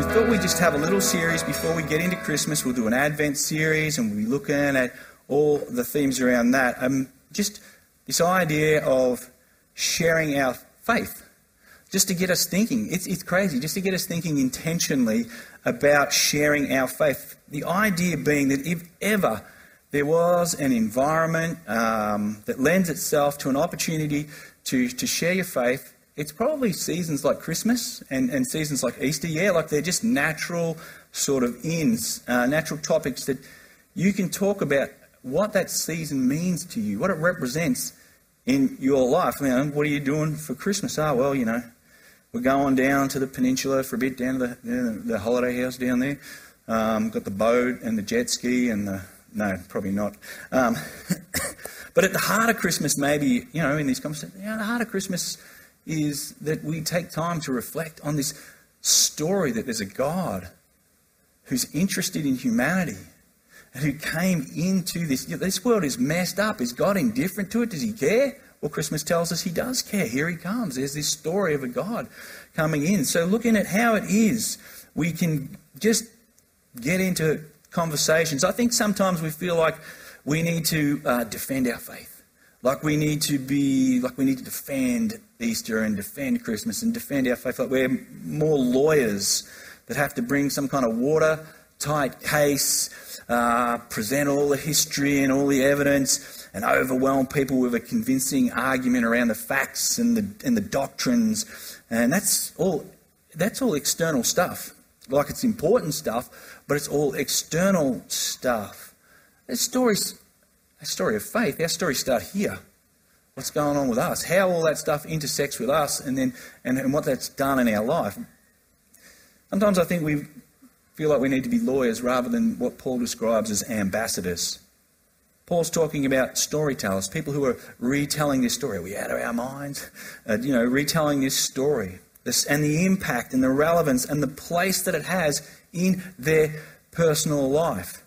we thought we'd just have a little series before we get into Christmas. We'll do an Advent series and we'll be looking at all the themes around that. Um, just this idea of sharing our faith, just to get us thinking. It's, it's crazy, just to get us thinking intentionally about sharing our faith. The idea being that if ever there was an environment um, that lends itself to an opportunity to, to share your faith, it's probably seasons like Christmas and, and seasons like Easter. Yeah, like they're just natural sort of ins, uh, natural topics that you can talk about what that season means to you, what it represents in your life. You know, what are you doing for Christmas? Oh, well, you know, we're going down to the peninsula for a bit, down to the, you know, the holiday house down there. Um, got the boat and the jet ski and the. No, probably not. Um, but at the heart of Christmas, maybe, you know, in these conversations, you know, the heart of Christmas is that we take time to reflect on this story that there's a God who's interested in humanity and who came into this. This world is messed up. Is God indifferent to it? Does he care? Well, Christmas tells us he does care. Here he comes. There's this story of a God coming in. So, looking at how it is, we can just get into conversations. I think sometimes we feel like we need to uh, defend our faith. Like we need to be, like we need to defend Easter and defend Christmas and defend our faith. Like we're more lawyers that have to bring some kind of watertight case, uh, present all the history and all the evidence, and overwhelm people with a convincing argument around the facts and the, and the doctrines. And that's all, that's all external stuff. Like it's important stuff, but it's all external stuff. The stories, a story of faith. Our stories start here what's going on with us, how all that stuff intersects with us, and then and, and what that's done in our life. Sometimes I think we feel like we need to be lawyers rather than what Paul describes as ambassadors. Paul's talking about storytellers, people who are retelling this story. Are we out of our minds? Uh, you know, retelling this story, this, and the impact and the relevance and the place that it has in their personal life.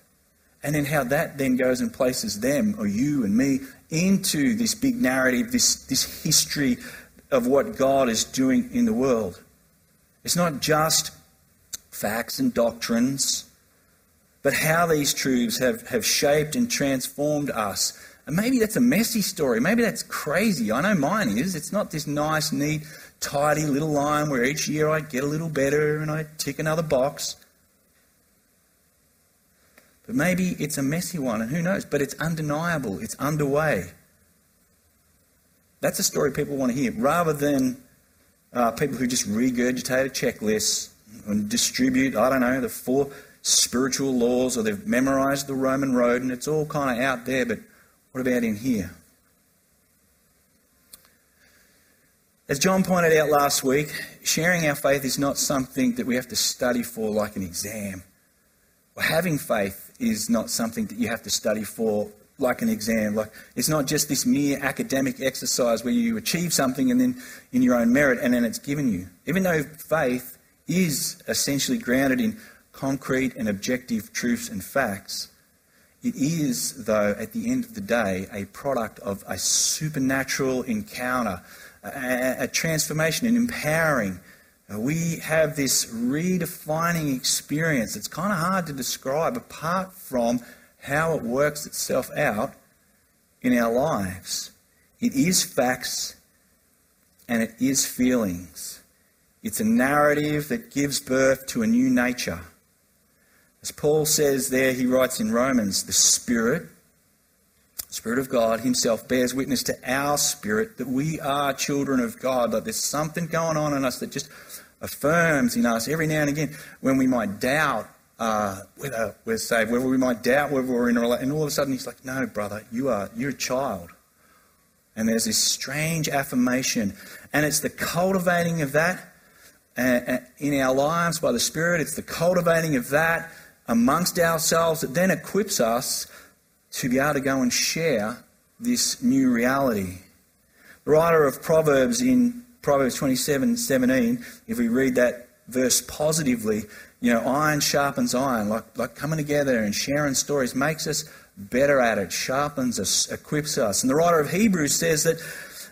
And then how that then goes and places them, or you and me, into this big narrative, this, this history of what God is doing in the world. It's not just facts and doctrines, but how these truths have, have shaped and transformed us. And maybe that's a messy story. Maybe that's crazy. I know mine is. It's not this nice, neat, tidy little line where each year I get a little better and I tick another box. But maybe it's a messy one, and who knows? But it's undeniable, it's underway. That's a story people want to hear, rather than uh, people who just regurgitate a checklist and distribute, I don't know, the four spiritual laws, or they've memorized the Roman road, and it's all kind of out there, but what about in here? As John pointed out last week, sharing our faith is not something that we have to study for like an exam. Well, having faith is not something that you have to study for like an exam. Like it's not just this mere academic exercise where you achieve something and then in your own merit and then it's given you. Even though faith is essentially grounded in concrete and objective truths and facts, it is, though, at the end of the day, a product of a supernatural encounter, a, a transformation, an empowering we have this redefining experience. It's kind of hard to describe apart from how it works itself out in our lives. It is facts and it is feelings. It's a narrative that gives birth to a new nature. As Paul says there, he writes in Romans, the Spirit, Spirit of God Himself bears witness to our spirit that we are children of God. That there's something going on in us that just affirms in us every now and again when we might doubt uh, whether we're saved, whether we might doubt whether we're in a relationship. And all of a sudden, he's like, "No, brother, you are you're a child." And there's this strange affirmation, and it's the cultivating of that uh, uh, in our lives by the Spirit. It's the cultivating of that amongst ourselves that then equips us to be able to go and share this new reality. The writer of Proverbs in Proverbs 27 17, if we read that verse positively, you know, iron sharpens iron, like, like coming together and sharing stories makes us better at it, sharpens us, equips us. And the writer of Hebrews says that,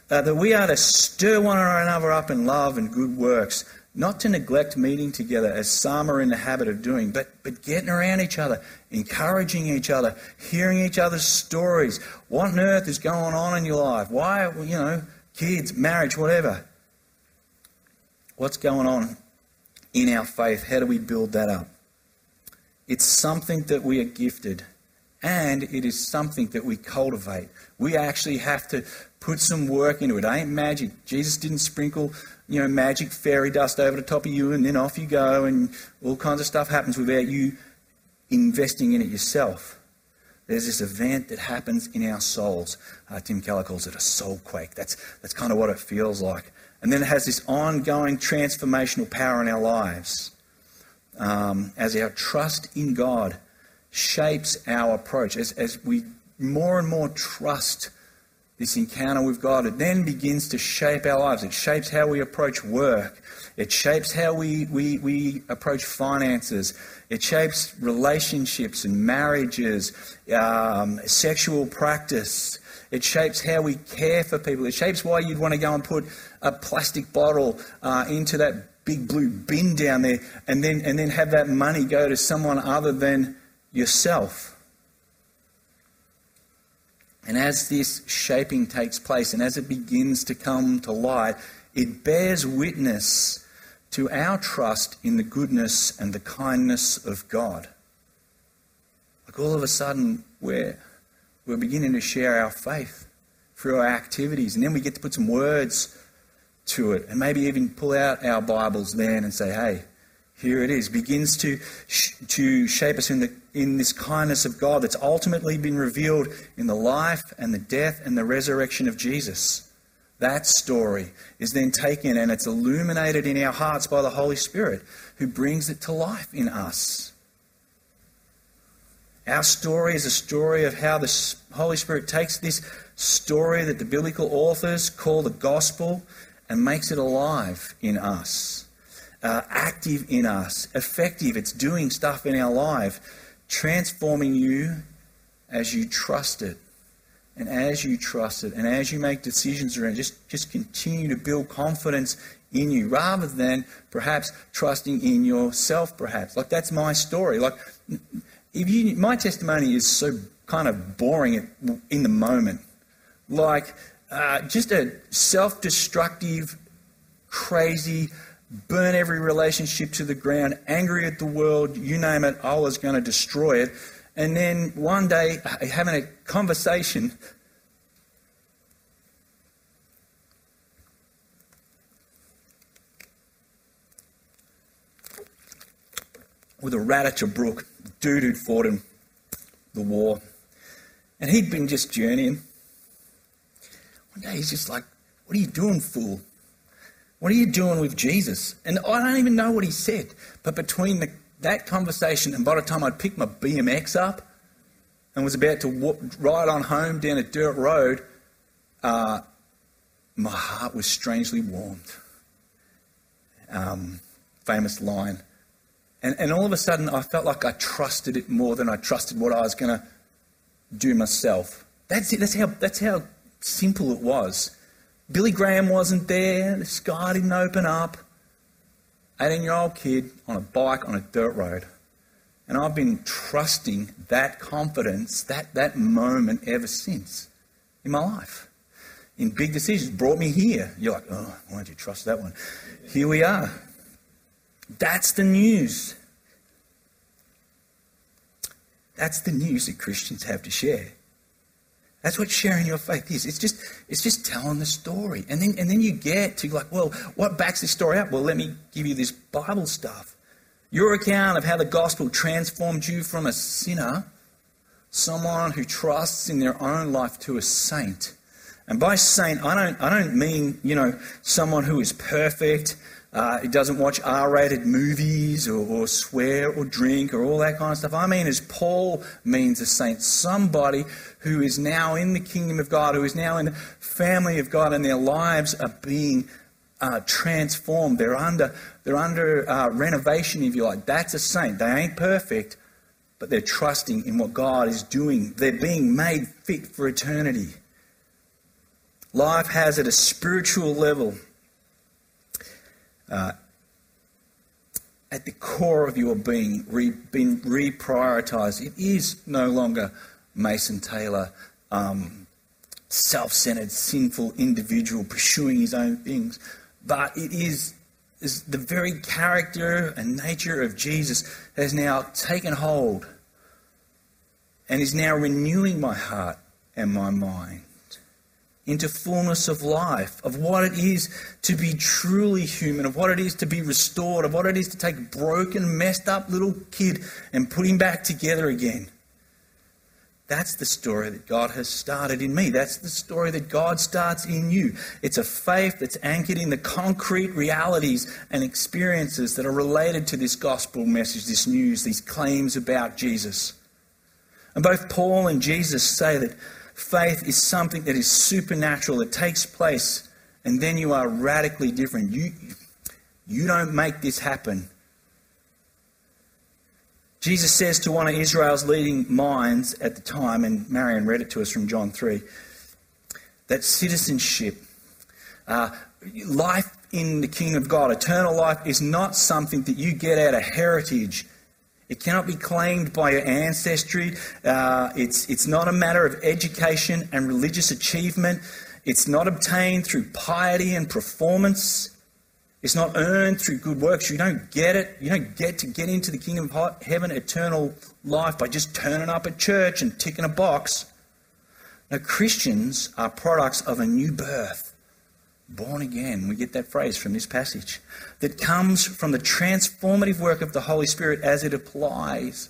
uh, that we are to stir one another up in love and good works, not to neglect meeting together as some are in the habit of doing, but, but getting around each other, encouraging each other, hearing each other's stories. What on earth is going on in your life? Why, you know, kids, marriage, whatever. What's going on in our faith? How do we build that up? It's something that we are gifted, and it is something that we cultivate. We actually have to put some work into it. It ain't magic. Jesus didn't sprinkle, you know, magic fairy dust over the top of you and then off you go and all kinds of stuff happens without you investing in it yourself. There's this event that happens in our souls. Uh, Tim Keller calls it a soul quake. That's, that's kind of what it feels like. And then it has this ongoing transformational power in our lives um, as our trust in God shapes our approach. As, as we more and more trust this encounter with God, it then begins to shape our lives. It shapes how we approach work. It shapes how we, we, we approach finances. It shapes relationships and marriages, um, sexual practice. It shapes how we care for people. It shapes why you'd want to go and put a plastic bottle uh, into that big blue bin down there and then, and then have that money go to someone other than yourself. And as this shaping takes place and as it begins to come to light, it bears witness to our trust in the goodness and the kindness of God. Like all of a sudden, we're, we're beginning to share our faith through our activities, and then we get to put some words to it, and maybe even pull out our Bibles then and say, hey, here it is, begins to, sh- to shape us in, the, in this kindness of God that's ultimately been revealed in the life and the death and the resurrection of Jesus. That story is then taken and it's illuminated in our hearts by the Holy Spirit, who brings it to life in us. Our story is a story of how the Holy Spirit takes this story that the biblical authors call the gospel and makes it alive in us, uh, active in us, effective. It's doing stuff in our life, transforming you as you trust it. And as you trust it, and as you make decisions around, just, just continue to build confidence in you rather than perhaps trusting in yourself, perhaps. Like, that's my story. Like, if you, my testimony is so kind of boring in the moment. Like, uh, just a self destructive, crazy, burn every relationship to the ground, angry at the world, you name it, I was going to destroy it. And then one day, uh, having a conversation with a rat at your brook, dude who'd fought in the war. And he'd been just journeying. One day he's just like, What are you doing, fool? What are you doing with Jesus? And I don't even know what he said. But between the, that conversation and by the time I'd picked my BMX up and was about to walk, ride on home down a dirt road, uh, my heart was strangely warmed. Um, famous line. And, and all of a sudden, I felt like I trusted it more than I trusted what I was going to do myself. That's it. That's how, that's how simple it was. Billy Graham wasn't there, the sky didn't open up. 18 year old kid on a bike on a dirt road. And I've been trusting that confidence, that, that moment ever since in my life. In big decisions, brought me here. You're like, oh, why don't you trust that one? Here we are. That's the news. That's the news that Christians have to share. That's what sharing your faith is. It's just, it's just telling the story. And then, and then you get to like, well, what backs this story up? Well, let me give you this Bible stuff. Your account of how the gospel transformed you from a sinner, someone who trusts in their own life, to a saint. And by saint, I don't, I don't mean, you know, someone who is perfect, uh, he doesn't watch R rated movies or, or, swear or drink or all that kind of stuff. I mean, as Paul means a saint, somebody who is now in the kingdom of God, who is now in the family of God, and their lives are being uh, transformed. They're under, they're under uh, renovation, if you like. That's a saint. They ain't perfect, but they're trusting in what God is doing. They're being made fit for eternity. Life has at a spiritual level uh, at the core of your being re, been reprioritized. It is no longer Mason Taylor, um, self centered, sinful individual pursuing his own things, but it is, is the very character and nature of Jesus has now taken hold and is now renewing my heart and my mind into fullness of life, of what it is to be truly human, of what it is to be restored, of what it is to take a broken, messed up little kid and put him back together again. That's the story that God has started in me. That's the story that God starts in you. It's a faith that's anchored in the concrete realities and experiences that are related to this gospel message, this news, these claims about Jesus. And both Paul and Jesus say that faith is something that is supernatural, that takes place, and then you are radically different. You, you don't make this happen. Jesus says to one of Israel's leading minds at the time, and Marion read it to us from John 3, that citizenship, uh, life in the kingdom of God, eternal life, is not something that you get out of heritage. It cannot be claimed by your ancestry. Uh, it's, it's not a matter of education and religious achievement. It's not obtained through piety and performance. It's not earned through good works. You don't get it. You don't get to get into the kingdom of heaven, eternal life, by just turning up at church and ticking a box. Now, Christians are products of a new birth, born again. We get that phrase from this passage that comes from the transformative work of the Holy Spirit as it applies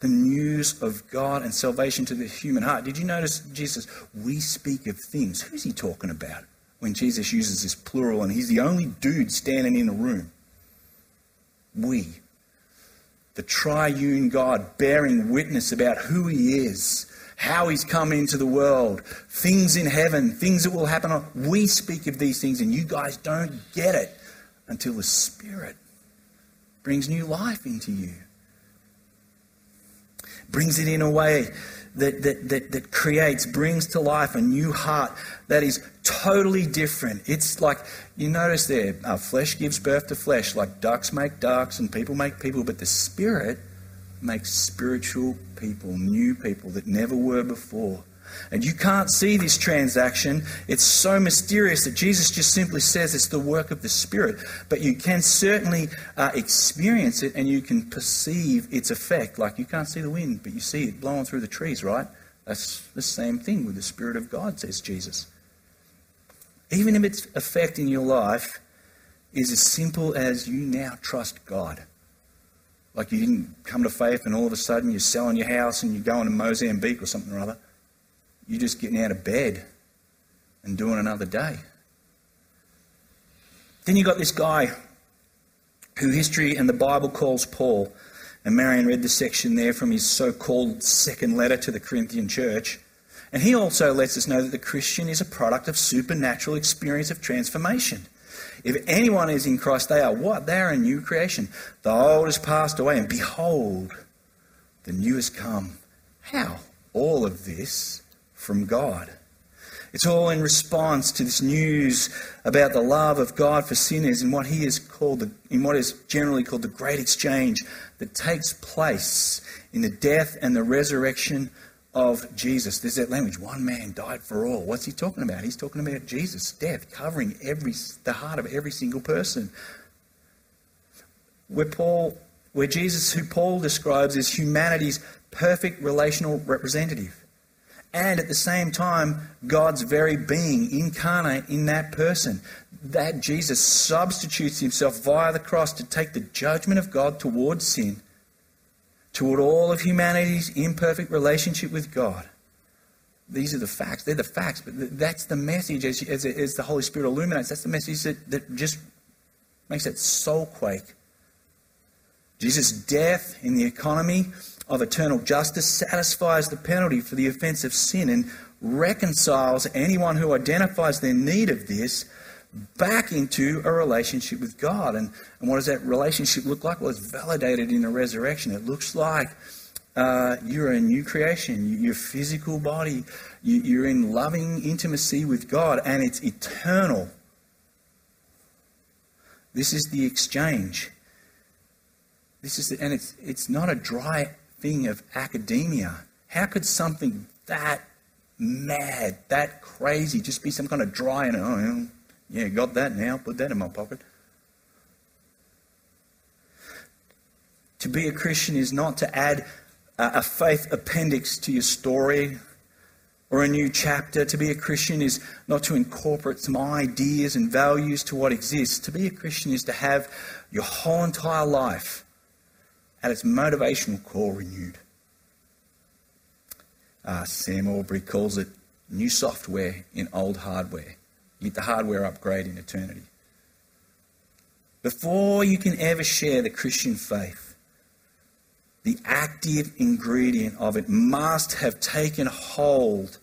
the news of God and salvation to the human heart. Did you notice Jesus? We speak of things. Who's he talking about? when Jesus uses this plural and he's the only dude standing in a room. We, the triune God, bearing witness about who he is, how he's come into the world, things in heaven, things that will happen. We speak of these things and you guys don't get it until the Spirit brings new life into you. Brings it in a way that, that, that, that creates, brings to life a new heart that is totally different. It's like, you notice there, uh, flesh gives birth to flesh, like ducks make ducks and people make people, but the Spirit makes spiritual people, new people that never were before. And you can't see this transaction. It's so mysterious that Jesus just simply says it's the work of the Spirit. But you can certainly uh, experience it and you can perceive its effect. Like you can't see the wind, but you see it blowing through the trees, right? That's the same thing with the Spirit of God, says Jesus. Even if its effect in your life is as simple as you now trust God. Like you didn't come to faith and all of a sudden you're selling your house and you're going to Mozambique or something or other. You're just getting out of bed and doing another day. Then you got this guy who history and the Bible calls Paul. And Marion read the section there from his so called second letter to the Corinthian church. And he also lets us know that the Christian is a product of supernatural experience of transformation. If anyone is in Christ, they are what? They are a new creation. The old has passed away, and behold, the new has come. How? All of this from God. It's all in response to this news about the love of God for sinners in what he is called the, in what is generally called the great exchange that takes place in the death and the resurrection of Jesus. There's that language, one man died for all. What's he talking about? He's talking about Jesus' death, covering every the heart of every single person. Where Paul where Jesus, who Paul describes as humanity's perfect relational representative and at the same time, God's very being incarnate in that person. That Jesus substitutes himself via the cross to take the judgment of God towards sin, toward all of humanity's imperfect relationship with God. These are the facts. They're the facts, but that's the message as, as, as the Holy Spirit illuminates. That's the message that, that just makes that soul quake. Jesus' death in the economy of eternal justice satisfies the penalty for the offense of sin and reconciles anyone who identifies their need of this back into a relationship with God. And, and what does that relationship look like? Well, it's validated in the resurrection. It looks like uh, you're a new creation, your physical body, you, you're in loving intimacy with God, and it's eternal. This is the exchange. This is, the, and it's, it's not a dry thing of academia. How could something that mad, that crazy, just be some kind of dry and, oh, yeah, got that now, put that in my pocket? To be a Christian is not to add a faith appendix to your story or a new chapter. To be a Christian is not to incorporate some ideas and values to what exists. To be a Christian is to have your whole entire life at its motivational core renewed. Uh, Sam Allberry calls it new software in old hardware. You the hardware upgrade in eternity. Before you can ever share the Christian faith, the active ingredient of it must have taken hold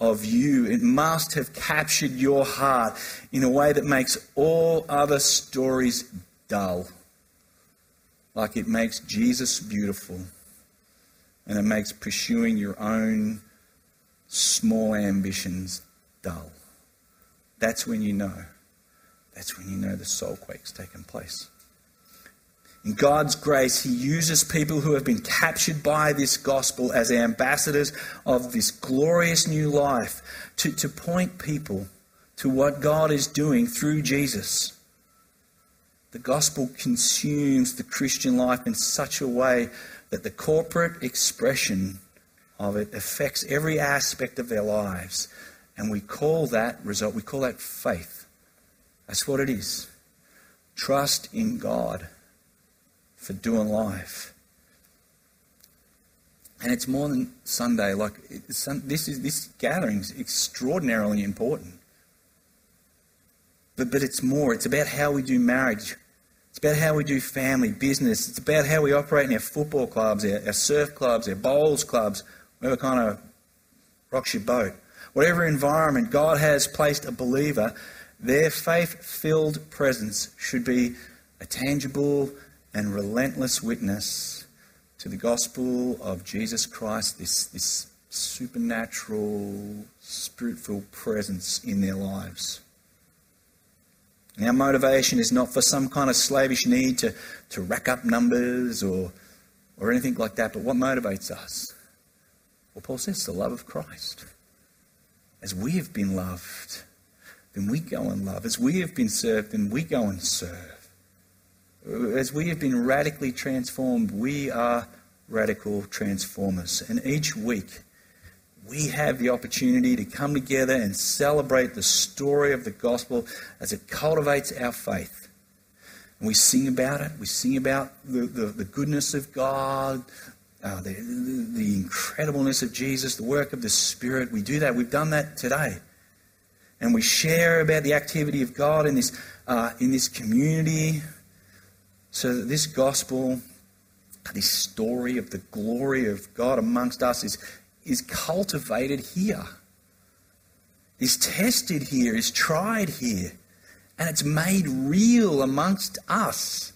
of you. It must have captured your heart in a way that makes all other stories dull. Like it makes Jesus beautiful and it makes pursuing your own small ambitions dull. That's when you know. That's when you know the soul quake's taken place. In God's grace, He uses people who have been captured by this gospel as ambassadors of this glorious new life to, to point people to what God is doing through Jesus. The gospel consumes the Christian life in such a way that the corporate expression of it affects every aspect of their lives. And we call that result, we call that faith. That's what it is. Trust in God for doing life. And it's more than Sunday. Like this is this gathering is extraordinarily important. But but it's more. It's about how we do marriage. It's about how we do family, business. It's about how we operate in our football clubs, our, our surf clubs, our bowls clubs, whatever kind of rocks your boat. Whatever environment God has placed a believer, their faith filled presence should be a tangible and relentless witness to the gospel of Jesus Christ, this, this supernatural, spirit filled presence in their lives. our motivation is not for some kind of slavish need to, to rack up numbers or, or anything like that, but what motivates us? Well, Paul says the love of Christ. As we have been loved, then we go and love. As we have been served, then we go and serve. As we have been radically transformed, we are radical transformers. And each week, we have the opportunity to come together and celebrate the story of the gospel as it cultivates our faith. And we sing about it. We sing about the, the, the goodness of God, uh, the, the incredibleness of Jesus, the work of the Spirit. We do that. We've done that today. And we share about the activity of God in this, uh, in this community. So that this gospel, this story of the glory of God amongst us is, is cultivated here, is tested here, is tried here, and it's made real amongst us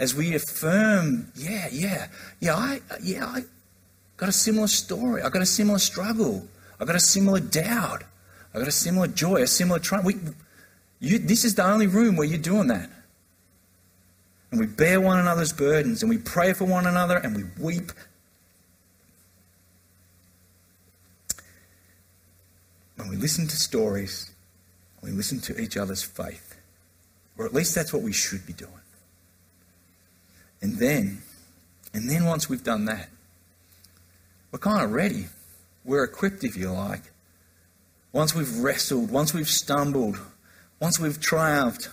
as we affirm, yeah, yeah, yeah, I, yeah, I got a similar story. I got a similar struggle. I got a similar doubt. I got a similar joy, a similar triumph. We, you, this is the only room where you're doing that and we bear one another's burdens and we pray for one another and we weep. When we listen to stories, we listen to each other's faith. Or at least that's what we should be doing. And then, and then once we've done that, we're kind of ready. We're equipped, if you like. Once we've wrestled, once we've stumbled, once we've triumphed,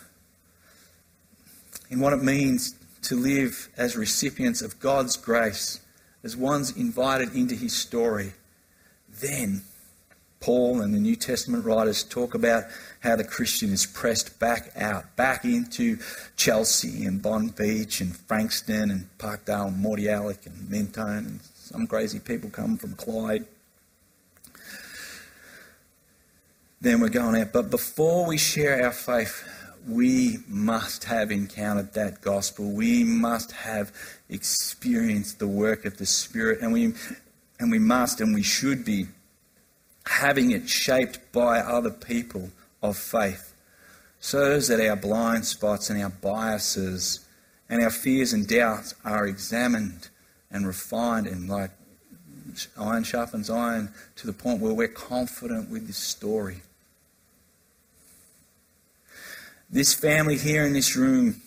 in what it means to live as recipients of God's grace, as ones invited into his story, then Paul and the New Testament writers talk about how the Christian is pressed back out, back into Chelsea and Bonbeach and Frankston and Parkdale and Mordialloc and Mentone and some crazy people come from Clyde. Then we're going out. But before we share our faith we must have encountered that gospel. We must have experienced the work of the Spirit, and we, and we must and we should be having it shaped by other people of faith, so that our blind spots and our biases and our fears and doubts are examined and refined and like iron sharpens iron to the point where we're confident with this story. This family here in this room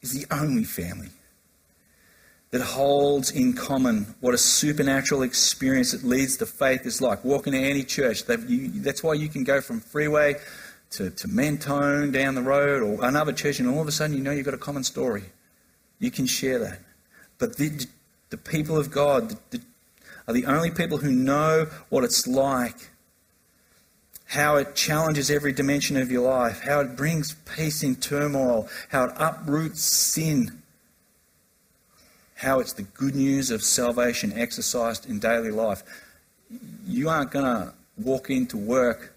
is the only family that holds in common what a supernatural experience that leads to faith is like. Walking to any church, you, that's why you can go from Freeway to, to Mentone down the road or another church, and all of a sudden you know you've got a common story. You can share that. But the, the people of God the, the, are the only people who know what it's like, how it challenges every dimension of your life, how it brings peace in turmoil, how it uproots sin how it's the good news of salvation exercised in daily life. You aren't going to walk into work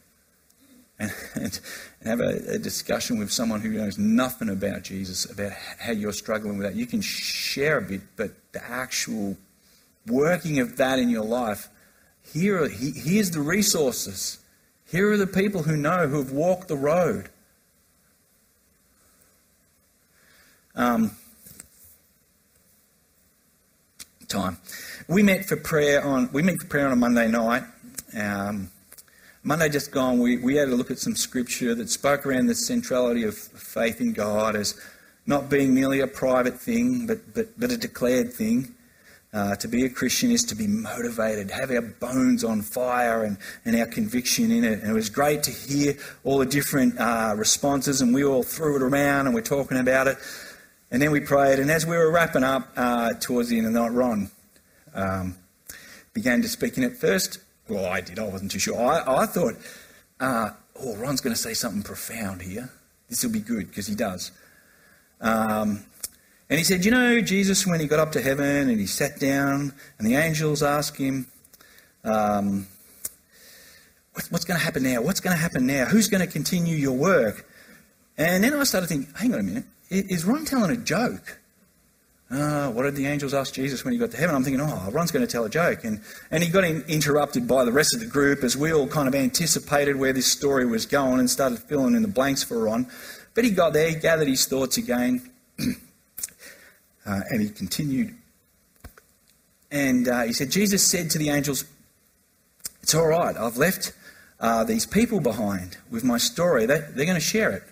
and, and, have a, a, discussion with someone who knows nothing about Jesus, about how you're struggling with that. You can share a bit, but the actual working of that in your life, here are, here's the resources. Here are the people who know, who have walked the road. Um, time. We met for prayer on we met for prayer on a Monday night. Um, Monday just gone, we, we had a look at some scripture that spoke around the centrality of faith in God as not being merely a private thing, but, but, but a declared thing. Uh, to be a Christian is to be motivated, have our bones on fire and, and our conviction in it. And it was great to hear all the different uh, responses, and we all threw it around and we're talking about it. And then we prayed, and as we were wrapping up uh, towards the end of the night, Ron um, began to speak. And at first, well, I did, I wasn't too sure. I, I thought, uh, oh, Ron's going to say something profound here. This will be good, because he does. Um, and he said, You know, Jesus, when he got up to heaven and he sat down, and the angels asked him, um, What's going to happen now? What's going to happen now? Who's going to continue your work? And then I started thinking, Hang on a minute. Is Ron telling a joke? Uh, what did the angels ask Jesus when he got to heaven? I'm thinking, oh, Ron's going to tell a joke. And, and he got in, interrupted by the rest of the group as we all kind of anticipated where this story was going and started filling in the blanks for Ron. But he got there, he gathered his thoughts again, uh, and he continued. And uh, he said, Jesus said to the angels, It's all right, I've left uh, these people behind with my story. They, they're going to share it.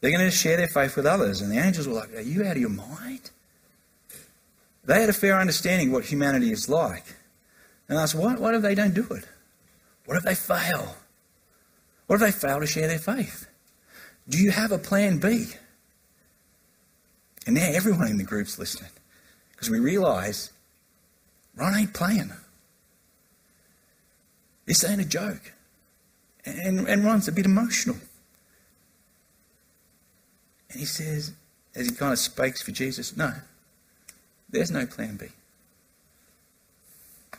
They're going to share their faith with others. And the angels were like, Are you out of your mind? They had a fair understanding of what humanity is like. And I asked, what, what if they don't do it? What if they fail? What if they fail to share their faith? Do you have a plan B? And now everyone in the group's listening because we realise Ron ain't playing. This ain't a joke. And, and Ron's a bit emotional. And he says, as he kind of speaks for Jesus, no, there's no plan B.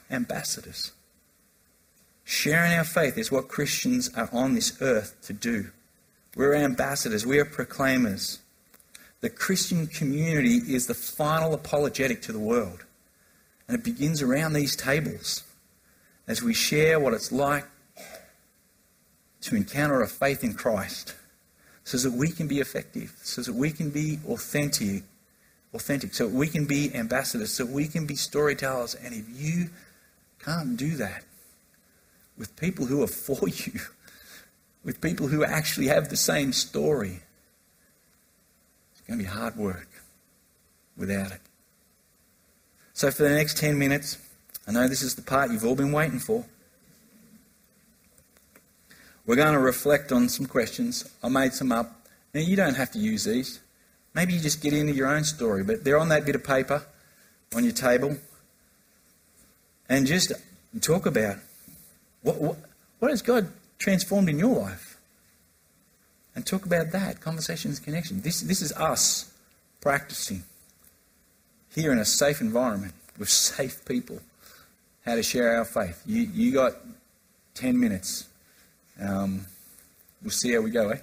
Ambassadors. Sharing our faith is what Christians are on this earth to do. We're ambassadors, we are proclaimers. The Christian community is the final apologetic to the world. And it begins around these tables as we share what it's like to encounter a faith in Christ so that we can be effective, so that we can be authentic, authentic, so we can be ambassadors, so we can be storytellers. And if you can't do that with people who are for you, with people who actually have the same story, it's going to be hard work without it. So, for the next 10 minutes, I know this is the part you've all been waiting for. We're going to reflect on some questions. I made some up. Now, you don't have to use these. Maybe you just get into your own story, but they're on that bit of paper on your table. And just talk about what, what, what has God transformed in your life? And talk about that. Conversations, connection. This, this is us practicing here in a safe environment with safe people how to share our faith. You, you got 10 minutes. Um, we'll see how we go, eh?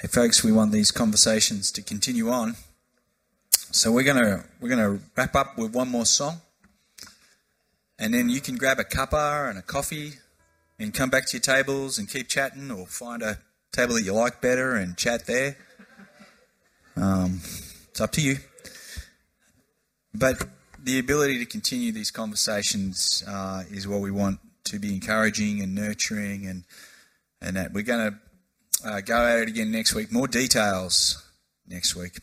Hey, folks, we want these conversations to continue on. So we're gonna we're gonna wrap up with one more song, and then you can grab a cuppa and a coffee, and come back to your tables and keep chatting, or find a table that you like better and chat there. Um, it's up to you. But the ability to continue these conversations uh, is what we want to be encouraging and nurturing, and and that we're going to uh, go at it again next week. More details next week.